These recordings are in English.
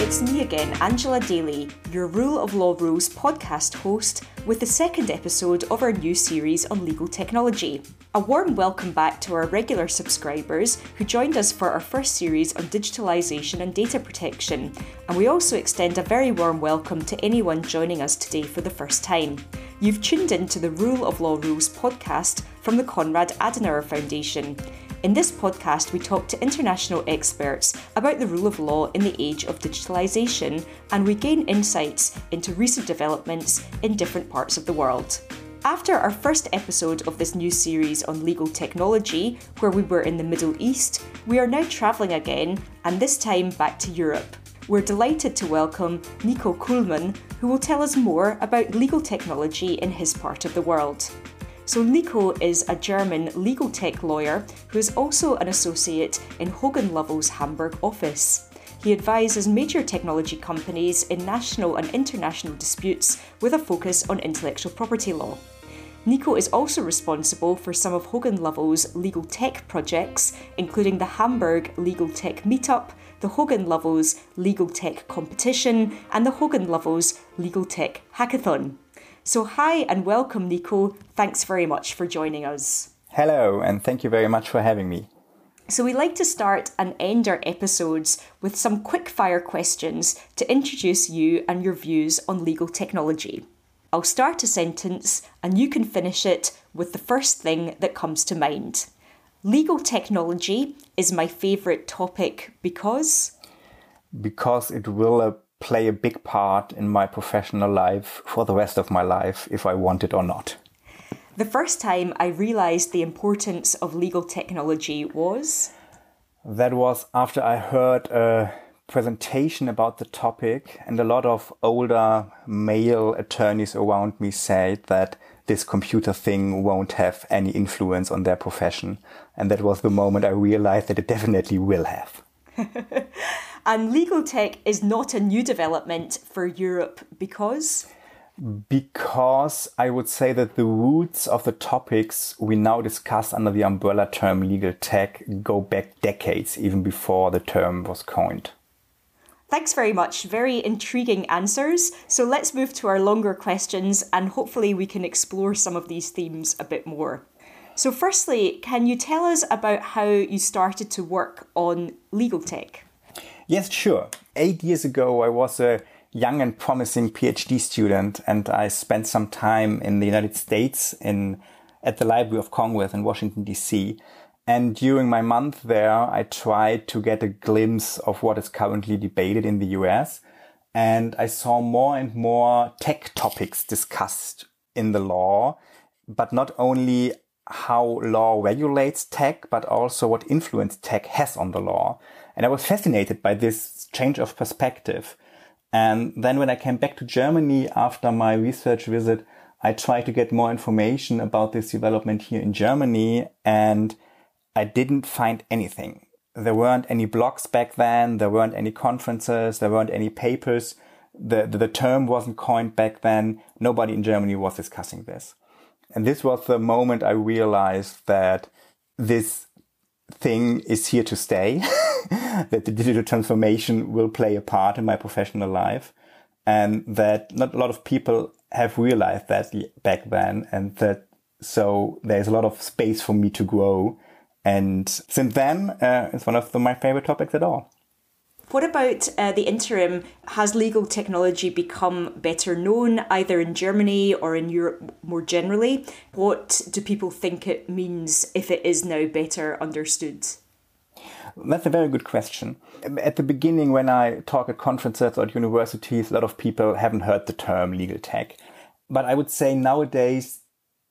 it's me again, Angela Daly, your Rule of Law Rules podcast host, with the second episode of our new series on legal technology. A warm welcome back to our regular subscribers who joined us for our first series on digitalisation and data protection, and we also extend a very warm welcome to anyone joining us today for the first time. You've tuned in to the Rule of Law Rules podcast from the Konrad Adenauer Foundation. In this podcast, we talk to international experts about the rule of law in the age of digitalisation and we gain insights into recent developments in different parts of the world. After our first episode of this new series on legal technology, where we were in the Middle East, we are now travelling again, and this time back to Europe. We're delighted to welcome Nico Kuhlmann, who will tell us more about legal technology in his part of the world. So, Nico is a German legal tech lawyer who is also an associate in Hogan Lovells' Hamburg office. He advises major technology companies in national and international disputes with a focus on intellectual property law. Nico is also responsible for some of Hogan Lovells' legal tech projects, including the Hamburg Legal Tech Meetup, the Hogan Lovells Legal Tech Competition, and the Hogan Lovells Legal Tech Hackathon. So, hi and welcome, Nico. Thanks very much for joining us. Hello, and thank you very much for having me. So, we like to start and end our episodes with some quick fire questions to introduce you and your views on legal technology. I'll start a sentence and you can finish it with the first thing that comes to mind. Legal technology is my favourite topic because. Because it will play a big part in my professional life for the rest of my life, if I want it or not. The first time I realised the importance of legal technology was? That was after I heard a presentation about the topic, and a lot of older male attorneys around me said that this computer thing won't have any influence on their profession. And that was the moment I realized that it definitely will have. And legal tech is not a new development for Europe because? Because I would say that the roots of the topics we now discuss under the umbrella term legal tech go back decades, even before the term was coined. Thanks very much. Very intriguing answers. So let's move to our longer questions and hopefully we can explore some of these themes a bit more. So, firstly, can you tell us about how you started to work on legal tech? Yes, sure. Eight years ago, I was a young and promising PhD student, and I spent some time in the United States in at the Library of Congress in Washington D.C. And during my month there, I tried to get a glimpse of what is currently debated in the US. And I saw more and more tech topics discussed in the law, but not only how law regulates tech, but also what influence tech has on the law. And I was fascinated by this change of perspective. And then when I came back to Germany after my research visit, I tried to get more information about this development here in Germany and I didn't find anything. There weren't any blogs back then. There weren't any conferences. There weren't any papers. The, the, the term wasn't coined back then. Nobody in Germany was discussing this. And this was the moment I realized that this thing is here to stay, that the digital transformation will play a part in my professional life, and that not a lot of people have realized that back then, and that so there's a lot of space for me to grow. And since then, uh, it's one of the, my favorite topics at all. What about uh, the interim? Has legal technology become better known either in Germany or in Europe more generally? What do people think it means if it is now better understood? That's a very good question. At the beginning, when I talk at conferences or at universities, a lot of people haven't heard the term legal tech. But I would say nowadays,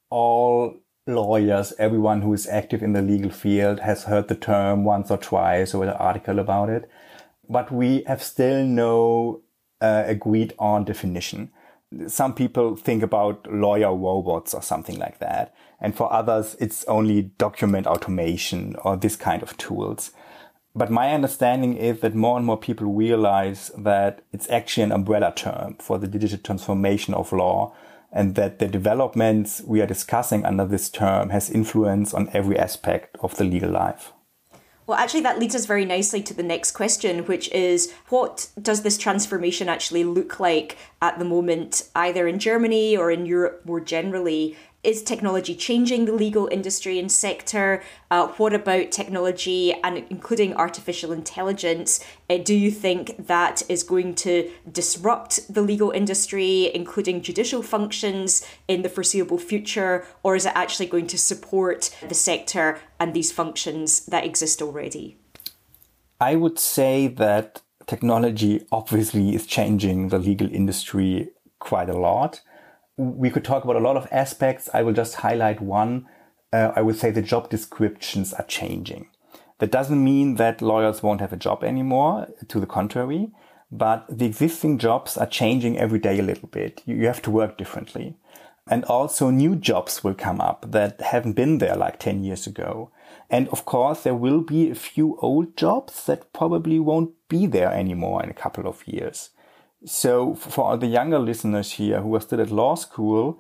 all lawyers, everyone who is active in the legal field has heard the term once or twice or an article about it but we have still no uh, agreed on definition. Some people think about lawyer robots or something like that. And for others, it's only document automation or this kind of tools. But my understanding is that more and more people realize that it's actually an umbrella term for the digital transformation of law and that the developments we are discussing under this term has influence on every aspect of the legal life. Well, actually, that leads us very nicely to the next question, which is what does this transformation actually look like at the moment, either in Germany or in Europe more generally? Is technology changing the legal industry and sector? Uh, what about technology and including artificial intelligence? Uh, do you think that is going to disrupt the legal industry, including judicial functions, in the foreseeable future? Or is it actually going to support the sector and these functions that exist already? I would say that technology obviously is changing the legal industry quite a lot we could talk about a lot of aspects. I will just highlight one. Uh, I would say the job descriptions are changing. That doesn't mean that lawyers won't have a job anymore. To the contrary, but the existing jobs are changing every day a little bit. You, you have to work differently. And also new jobs will come up that haven't been there like 10 years ago. And of course, there will be a few old jobs that probably won't be there anymore in a couple of years. So for the younger listeners here who are still at law school,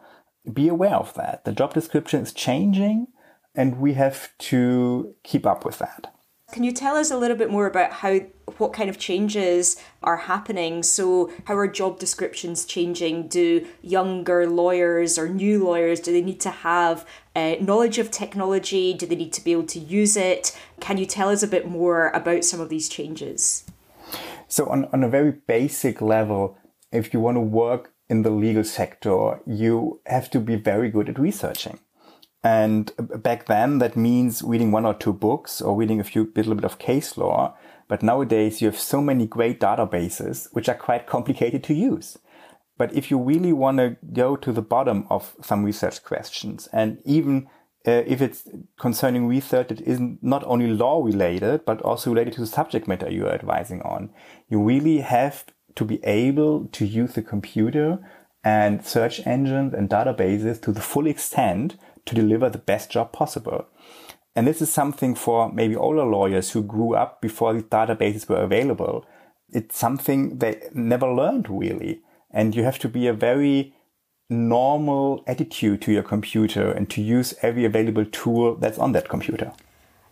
be aware of that. The job description is changing and we have to keep up with that. Can you tell us a little bit more about how what kind of changes are happening? So how are job descriptions changing? Do younger lawyers or new lawyers do they need to have uh, knowledge of technology? Do they need to be able to use it? Can you tell us a bit more about some of these changes? So on, on a very basic level, if you want to work in the legal sector, you have to be very good at researching. And back then, that means reading one or two books or reading a few little bit of case law. But nowadays, you have so many great databases, which are quite complicated to use. But if you really want to go to the bottom of some research questions and even uh, if it's concerning research that isn't not only law related, but also related to the subject matter you are advising on. You really have to be able to use the computer and search engines and databases to the full extent to deliver the best job possible. And this is something for maybe older lawyers who grew up before these databases were available. It's something they never learned really. And you have to be a very normal attitude to your computer and to use every available tool that's on that computer.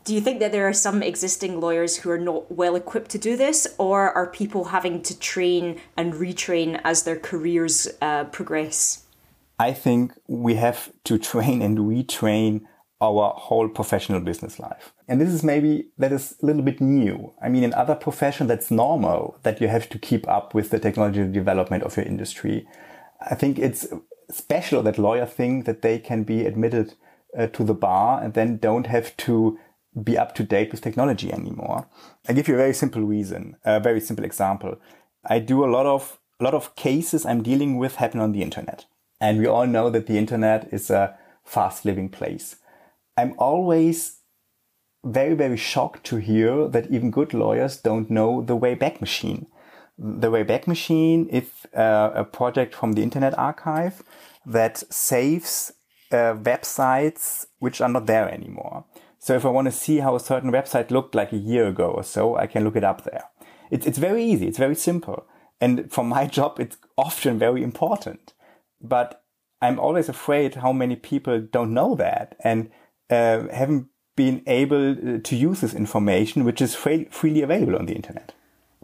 Do you think that there are some existing lawyers who are not well equipped to do this, or are people having to train and retrain as their careers uh, progress? I think we have to train and retrain our whole professional business life. And this is maybe that is a little bit new. I mean, in other professions, that's normal that you have to keep up with the technology development of your industry. I think it's special that lawyers think that they can be admitted uh, to the bar and then don't have to be up to date with technology anymore. I give you a very simple reason, a very simple example. I do a lot of a lot of cases I'm dealing with happen on the internet. And we all know that the internet is a fast living place. I'm always very, very shocked to hear that even good lawyers don't know the Wayback Machine. The Wayback Machine is uh, a project from the Internet Archive that saves uh, websites which are not there anymore. So if I want to see how a certain website looked like a year ago or so, I can look it up there. It's, it's very easy. It's very simple. And for my job, it's often very important. But I'm always afraid how many people don't know that and uh, haven't been able uh, to use this information, which is free, freely available on the internet.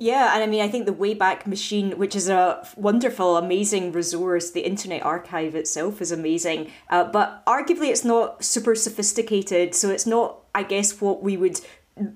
Yeah, and I mean, I think the Wayback Machine, which is a wonderful, amazing resource, the Internet Archive itself is amazing, uh, but arguably it's not super sophisticated, so it's not, I guess, what we would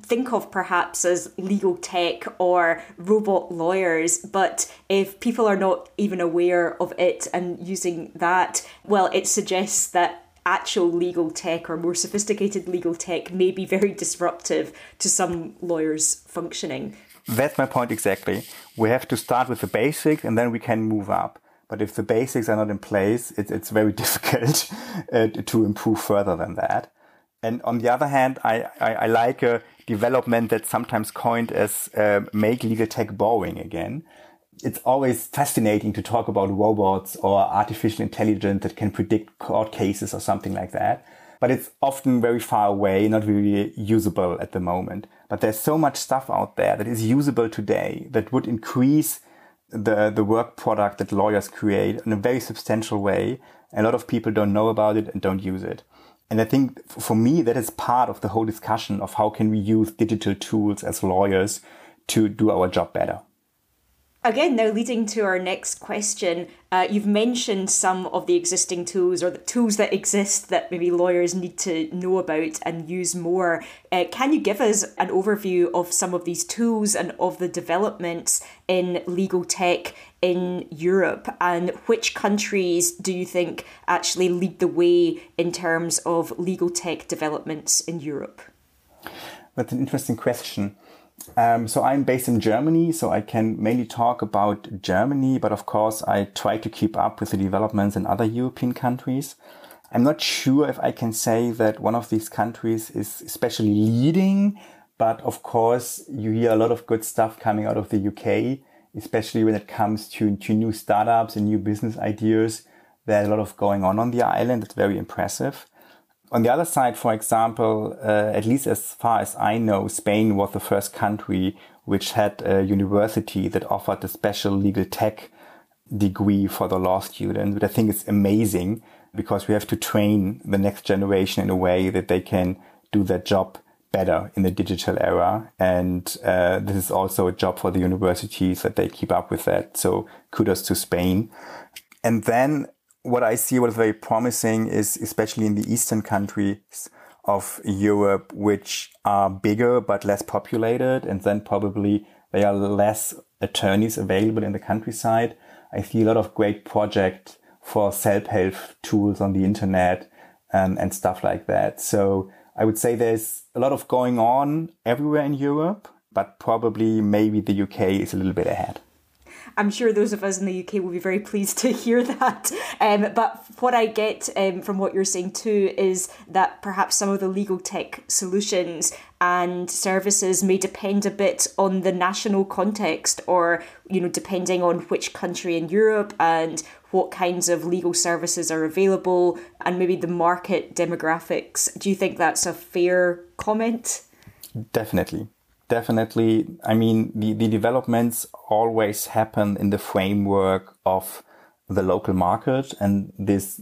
think of perhaps as legal tech or robot lawyers, but if people are not even aware of it and using that, well, it suggests that actual legal tech or more sophisticated legal tech may be very disruptive to some lawyers' functioning. That's my point exactly. We have to start with the basics and then we can move up. But if the basics are not in place, it, it's very difficult uh, to improve further than that. And on the other hand, I, I, I like a development that's sometimes coined as uh, make legal tech boring again. It's always fascinating to talk about robots or artificial intelligence that can predict court cases or something like that but it's often very far away, not really usable at the moment. But there's so much stuff out there that is usable today that would increase the, the work product that lawyers create in a very substantial way. A lot of people don't know about it and don't use it. And I think for me, that is part of the whole discussion of how can we use digital tools as lawyers to do our job better. Again, now leading to our next question, uh, you've mentioned some of the existing tools or the tools that exist that maybe lawyers need to know about and use more. Uh, can you give us an overview of some of these tools and of the developments in legal tech in Europe? And which countries do you think actually lead the way in terms of legal tech developments in Europe? That's an interesting question. Um, so I'm based in Germany, so I can mainly talk about Germany, but of course I try to keep up with the developments in other European countries. I'm not sure if I can say that one of these countries is especially leading, but of course you hear a lot of good stuff coming out of the UK, especially when it comes to, to new startups and new business ideas. There's a lot of going on on the island. It's very impressive. On the other side, for example, uh, at least as far as I know, Spain was the first country which had a university that offered a special legal tech degree for the law student, which I think is amazing because we have to train the next generation in a way that they can do their job better in the digital era. And uh, this is also a job for the universities that they keep up with that. So kudos to Spain. And then what I see what is very promising is especially in the eastern countries of Europe, which are bigger but less populated, and then probably there are less attorneys available in the countryside. I see a lot of great projects for self-help tools on the internet and, and stuff like that. So I would say there's a lot of going on everywhere in Europe, but probably maybe the UK is a little bit ahead. I'm sure those of us in the UK will be very pleased to hear that. Um, but what I get um, from what you're saying too is that perhaps some of the legal tech solutions and services may depend a bit on the national context or, you know, depending on which country in Europe and what kinds of legal services are available and maybe the market demographics. Do you think that's a fair comment? Definitely definitely, I mean, the, the developments always happen in the framework of the local market. And this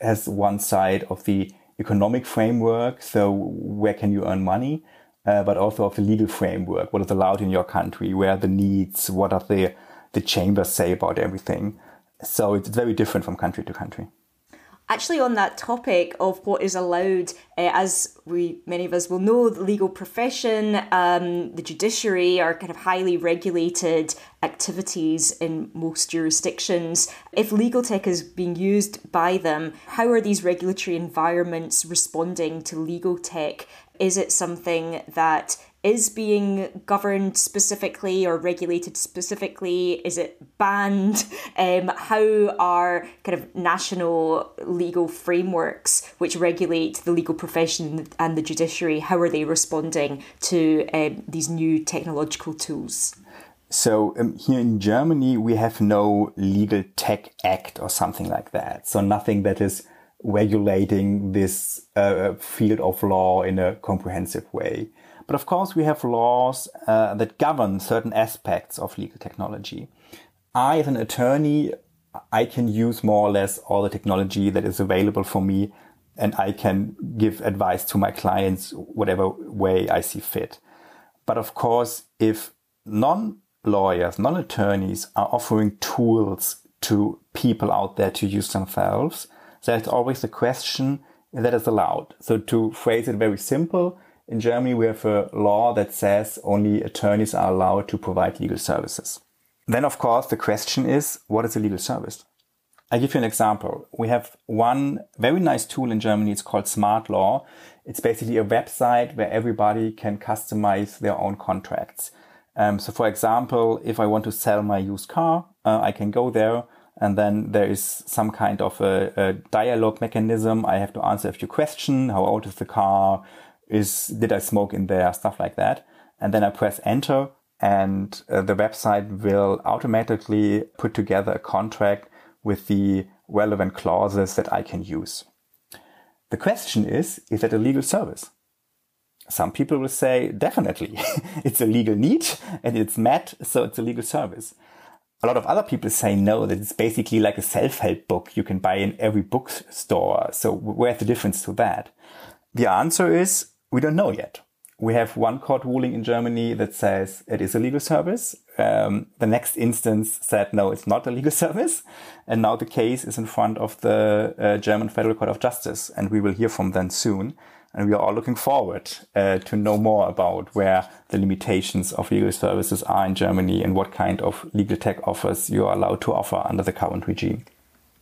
has one side of the economic framework. So where can you earn money? Uh, but also of the legal framework. What is allowed in your country? Where are the needs? What are the, the chambers say about everything? So it's very different from country to country. Actually, on that topic of what is allowed, uh, as we many of us will know, the legal profession, um, the judiciary are kind of highly regulated activities in most jurisdictions. If legal tech is being used by them, how are these regulatory environments responding to legal tech? Is it something that is being governed specifically or regulated specifically? Is it banned? Um, how are kind of national legal frameworks which regulate the legal profession and the judiciary? How are they responding to um, these new technological tools? So um, here in Germany, we have no legal tech act or something like that. So nothing that is regulating this uh, field of law in a comprehensive way. But of course, we have laws uh, that govern certain aspects of legal technology. I, as an attorney, I can use more or less all the technology that is available for me and I can give advice to my clients whatever way I see fit. But of course, if non lawyers, non attorneys are offering tools to people out there to use themselves, there's always the question that is allowed. So to phrase it very simple, in Germany, we have a law that says only attorneys are allowed to provide legal services. Then, of course, the question is, what is a legal service? I give you an example. We have one very nice tool in Germany. It's called Smart Law. It's basically a website where everybody can customize their own contracts. Um, so, for example, if I want to sell my used car, uh, I can go there and then there is some kind of a, a dialogue mechanism. I have to answer a few questions. How old is the car? Is did I smoke in there, stuff like that. And then I press enter and uh, the website will automatically put together a contract with the relevant clauses that I can use. The question is, is that a legal service? Some people will say, definitely, it's a legal need and it's met, so it's a legal service. a lot of other people say no, that it's basically like a self-help book you can buy in every bookstore. So where's the difference to that? The answer is we don't know yet. We have one court ruling in Germany that says it is a legal service. Um, the next instance said no, it's not a legal service. And now the case is in front of the uh, German Federal Court of Justice, and we will hear from them soon. And we are all looking forward uh, to know more about where the limitations of legal services are in Germany and what kind of legal tech offers you are allowed to offer under the current regime.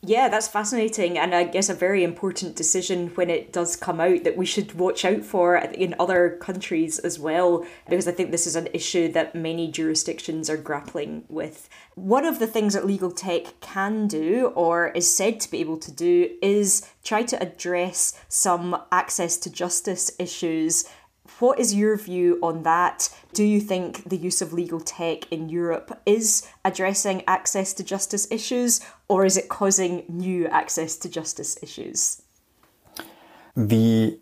Yeah, that's fascinating, and I guess a very important decision when it does come out that we should watch out for in other countries as well, because I think this is an issue that many jurisdictions are grappling with. One of the things that legal tech can do, or is said to be able to do, is try to address some access to justice issues what is your view on that? Do you think the use of legal tech in Europe is addressing access to justice issues, or is it causing new access to justice issues? The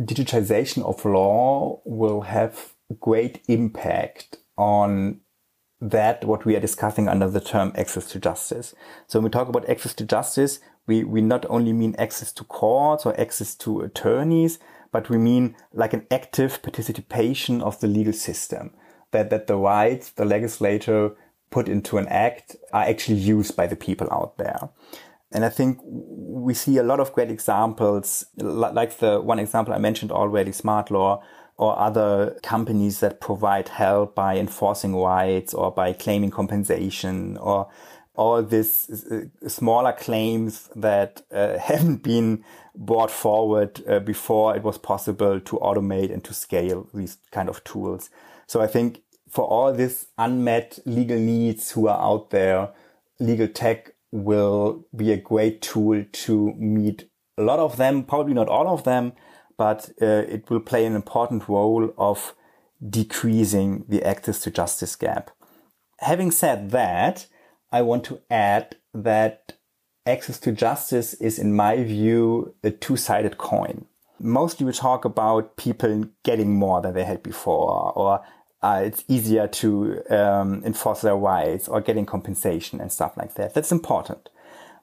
digitization of law will have great impact on that what we are discussing under the term access to justice. So when we talk about access to justice, we, we not only mean access to courts or access to attorneys, but we mean like an active participation of the legal system. That, that the rights the legislator put into an act are actually used by the people out there. And I think we see a lot of great examples, like the one example I mentioned already, Smart Law, or other companies that provide help by enforcing rights or by claiming compensation or all these uh, smaller claims that uh, haven't been brought forward uh, before it was possible to automate and to scale these kind of tools. So I think for all these unmet legal needs who are out there, legal tech will be a great tool to meet a lot of them, probably not all of them, but uh, it will play an important role of decreasing the access to justice gap. Having said that, I want to add that access to justice is, in my view, a two-sided coin. Mostly we talk about people getting more than they had before, or uh, it's easier to um, enforce their rights, or getting compensation and stuff like that. That's important.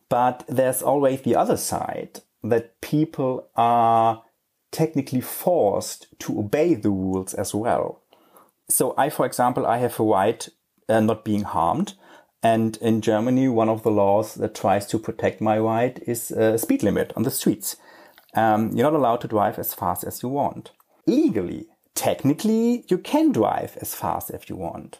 But there's always the other side that people are technically forced to obey the rules as well. So I, for example, I have a right uh, not being harmed and in Germany, one of the laws that tries to protect my right is a speed limit on the streets. Um, you're not allowed to drive as fast as you want. Legally, technically, you can drive as fast as you want.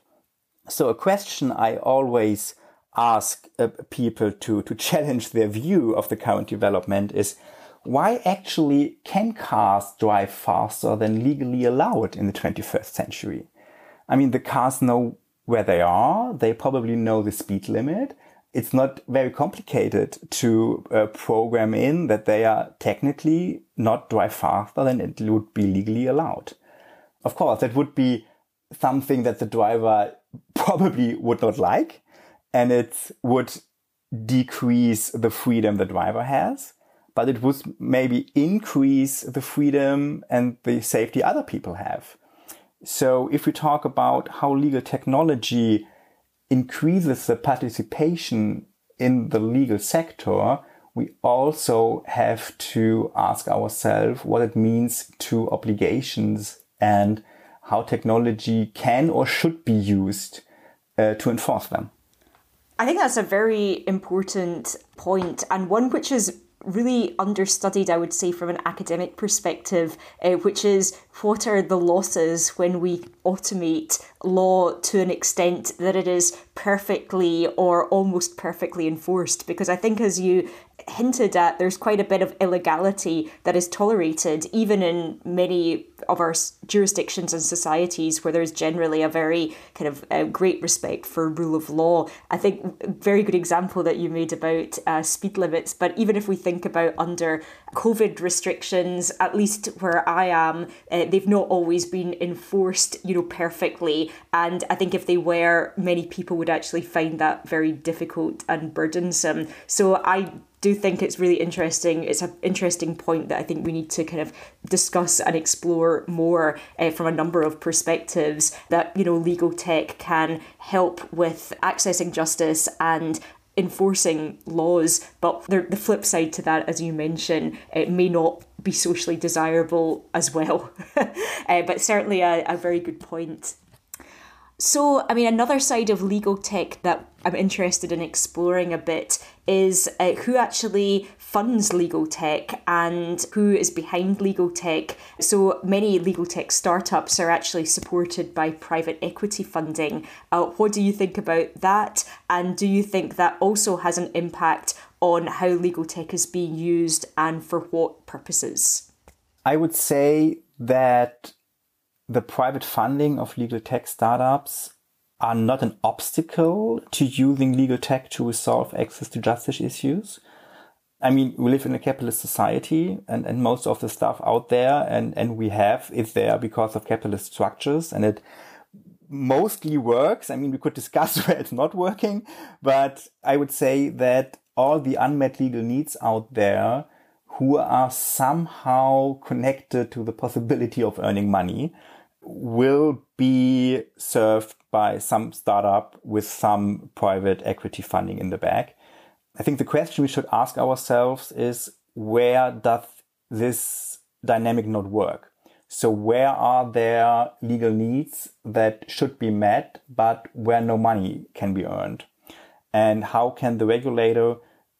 So a question I always ask uh, people to, to challenge their view of the current development is, why actually can cars drive faster than legally allowed in the 21st century? I mean, the cars know where they are. They probably know the speed limit. It's not very complicated to uh, program in that they are technically not drive faster than it would be legally allowed. Of course, that would be something that the driver probably would not like and it would decrease the freedom the driver has, but it would maybe increase the freedom and the safety other people have. So if we talk about how legal technology increases the participation in the legal sector, we also have to ask ourselves what it means to obligations and how technology can or should be used uh, to enforce them. I think that's a very important point and one which is really understudied, I would say, from an academic perspective, uh, which is what are the losses when we automate law to an extent that it is perfectly or almost perfectly enforced? Because I think, as you hinted at, there's quite a bit of illegality that is tolerated, even in many of our jurisdictions and societies where there's generally a very kind of uh, great respect for rule of law. I think very good example that you made about uh, speed limits, but even if we think about under COVID restrictions, at least where I am, uh, they've not always been enforced, you know, perfectly. And I think if they were, many people would actually find that very difficult and burdensome. So I do think it's really interesting. It's an interesting point that I think we need to kind of discuss and explore more uh, from a number of perspectives. That you know, legal tech can help with accessing justice and enforcing laws, but the, flip side to that, as you mentioned, it may not be socially desirable as well. uh, but certainly a, a very good point. So, I mean, another side of legal tech that I'm interested in exploring a bit is uh, who actually funds legal tech and who is behind legal tech. So, many legal tech startups are actually supported by private equity funding. Uh, what do you think about that? And do you think that also has an impact on how legal tech is being used and for what purposes? I would say that the private funding of legal tech startups are not an obstacle to using legal tech to resolve access to justice issues. I mean, we live in a capitalist society and, and most of the stuff out there and, and we have is there because of capitalist structures and it mostly works. I mean, we could discuss where it's not working, but I would say that all the unmet legal needs out there who are somehow connected to the possibility of earning money will be served by some startup with some private equity funding in the back. I think the question we should ask ourselves is where does this dynamic not work? So where are there legal needs that should be met, but where no money can be earned? And how can the regulator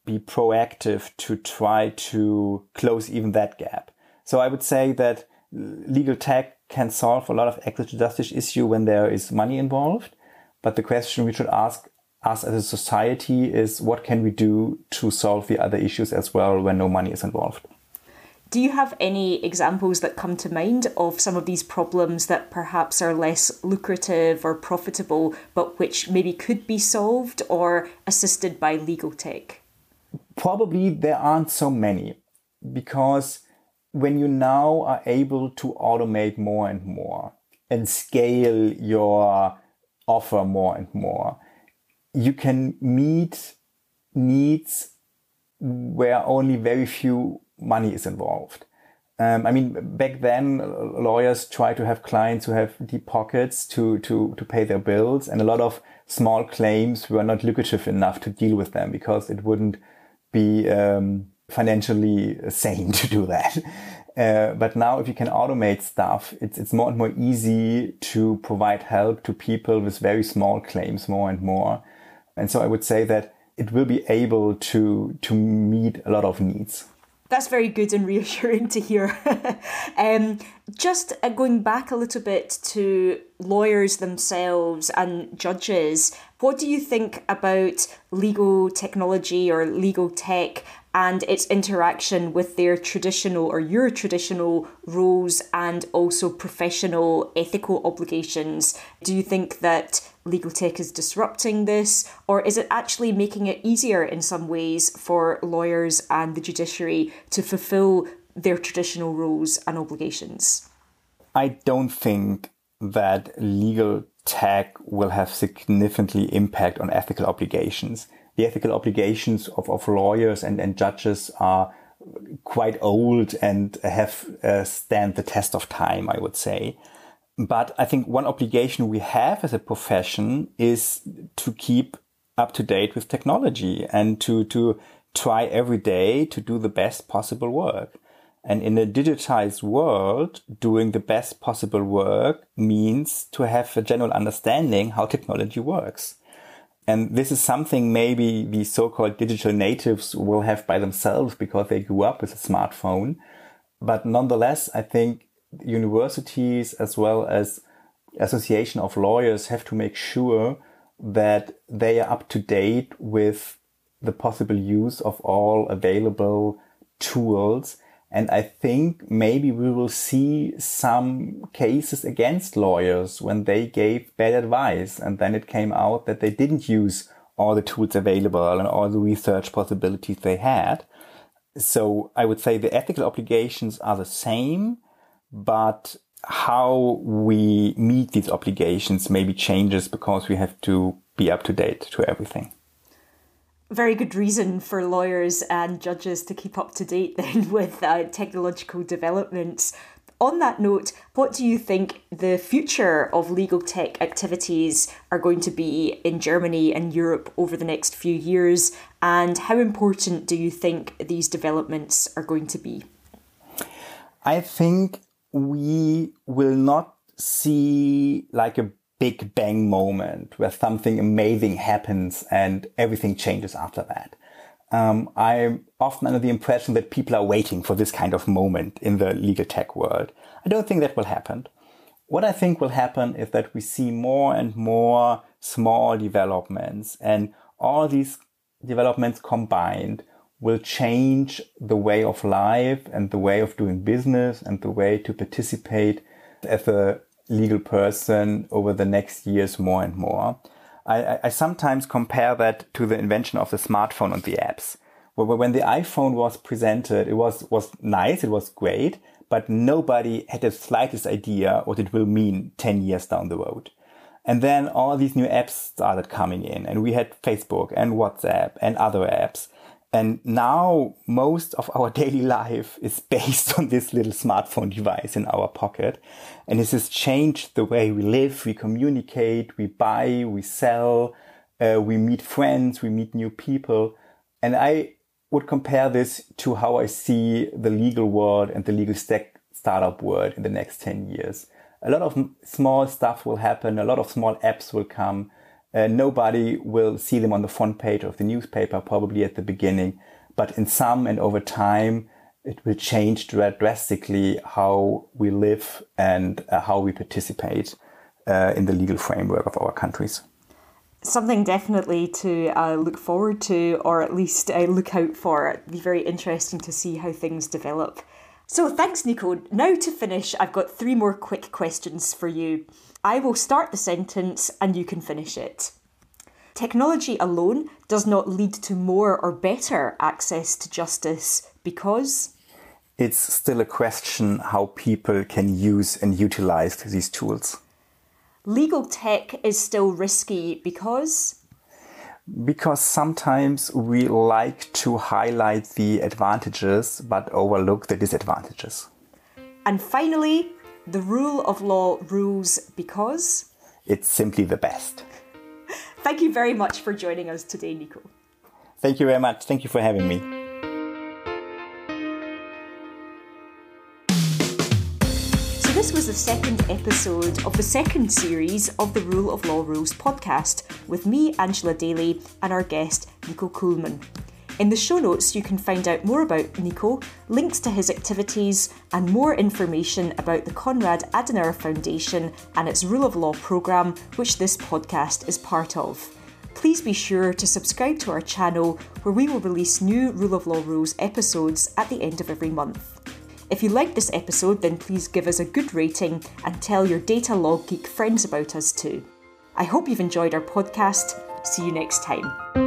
be proactive to try to close even that gap? So I would say that legal tech can solve a lot of access to justice issue when there is money involved. But the question we should ask us as a society is what can we do to solve the other issues as well when no money is involved? Do you have any examples that come to mind of some of these problems that perhaps are less lucrative or profitable, but which maybe could be solved or assisted by legal tech? Probably there aren't so many because when you now are able to automate more and more and scale your offer more and more, you can meet needs where only very few money is involved. Um, I mean, back then, lawyers try to have clients who have deep pockets to, to, to pay their bills, and a lot of small claims were not lucrative enough to deal with them because it wouldn't be um, financially sane to do that. Uh, but now if you can automate stuff, it's, it's more and more easy to provide help to people with very small claims more and more. And so I would say that it will be able to, to meet a lot of needs. That's very good and reassuring to hear. um, just uh, going back a little bit to lawyers themselves and judges, what do you think about legal technology or legal tech and its interaction with their traditional or your traditional roles and also professional ethical obligations. Do you think that legal tech is disrupting this, or is it actually making it easier in some ways for lawyers and the judiciary to fulfill their traditional roles and obligations? I don't think that legal tech will have significantly impact on ethical obligations the ethical obligations of, of lawyers and, and judges are quite old and have uh, stand the test of time, I would say. But I think one obligation we have as a profession is to keep up to date with technology and to, to try every day to do the best possible work. And in a digitized world, doing the best possible work means to have a general understanding how technology works. And this is something maybe the so-called digital natives will have by themselves because they grew up with a smartphone. But nonetheless, I think universities as well as association of lawyers have to make sure that they are up to date with the possible use of all available tools and I think maybe we will see some cases against lawyers when they gave bad advice. And then it came out that they didn't use all the tools available and all the research possibilities they had. So I would say the ethical obligations are the same, but how we meet these obligations maybe changes because we have to be up to date to everything. Very good reason for lawyers and judges to keep up to date then with uh, technological developments. On that note, what do you think the future of legal tech activities are going to be in Germany and Europe over the next few years? And how important do you think these developments are going to be? I think we will not see like a big bang moment where something amazing happens and everything changes after that. Um, I'm often under the impression that people are waiting for this kind of moment in the legal tech world. I don't think that will happen. What I think will happen is that we see more and more small developments and all these developments combined will change the way of life and the way of doing business and the way to participate as a legal person over the next years more and more. I, I sometimes compare that to the invention of the smartphone and the apps. When the iPhone was presented, it was, was nice, it was great, but nobody had the slightest idea what it will mean 10 years down the road. And then all these new apps started coming in and we had Facebook and WhatsApp and other apps. And now most of our daily life is based on this little smartphone device in our pocket. And this has changed the way we live, we communicate, we buy, we sell, uh, we meet friends, we meet new people. And I would compare this to how I see the legal world and the legal stack startup world in the next 10 years. A lot of small stuff will happen. A lot of small apps will come. Uh, nobody will see them on the front page of the newspaper, probably at the beginning, but in some and over time, it will change drastically how we live and uh, how we participate uh, in the legal framework of our countries. Something definitely to uh, look forward to, or at least uh, look out for. It'd be very interesting to see how things develop. So, thanks, Nico. Now, to finish, I've got three more quick questions for you. I will start the sentence and you can finish it. Technology alone does not lead to more or better access to justice because. It's still a question how people can use and utilize these tools. Legal tech is still risky because. Because sometimes we like to highlight the advantages but overlook the disadvantages. And finally, the rule of law rules because? It's simply the best. Thank you very much for joining us today, Nico. Thank you very much. Thank you for having me. So, this was the second episode of the second series of the Rule of Law Rules podcast with me, Angela Daly, and our guest, Nico Kuhlmann. In the show notes, you can find out more about Nico, links to his activities, and more information about the Konrad Adenauer Foundation and its Rule of Law programme, which this podcast is part of. Please be sure to subscribe to our channel where we will release new Rule of Law Rules episodes at the end of every month. If you liked this episode, then please give us a good rating and tell your Data Log Geek friends about us too. I hope you've enjoyed our podcast. See you next time.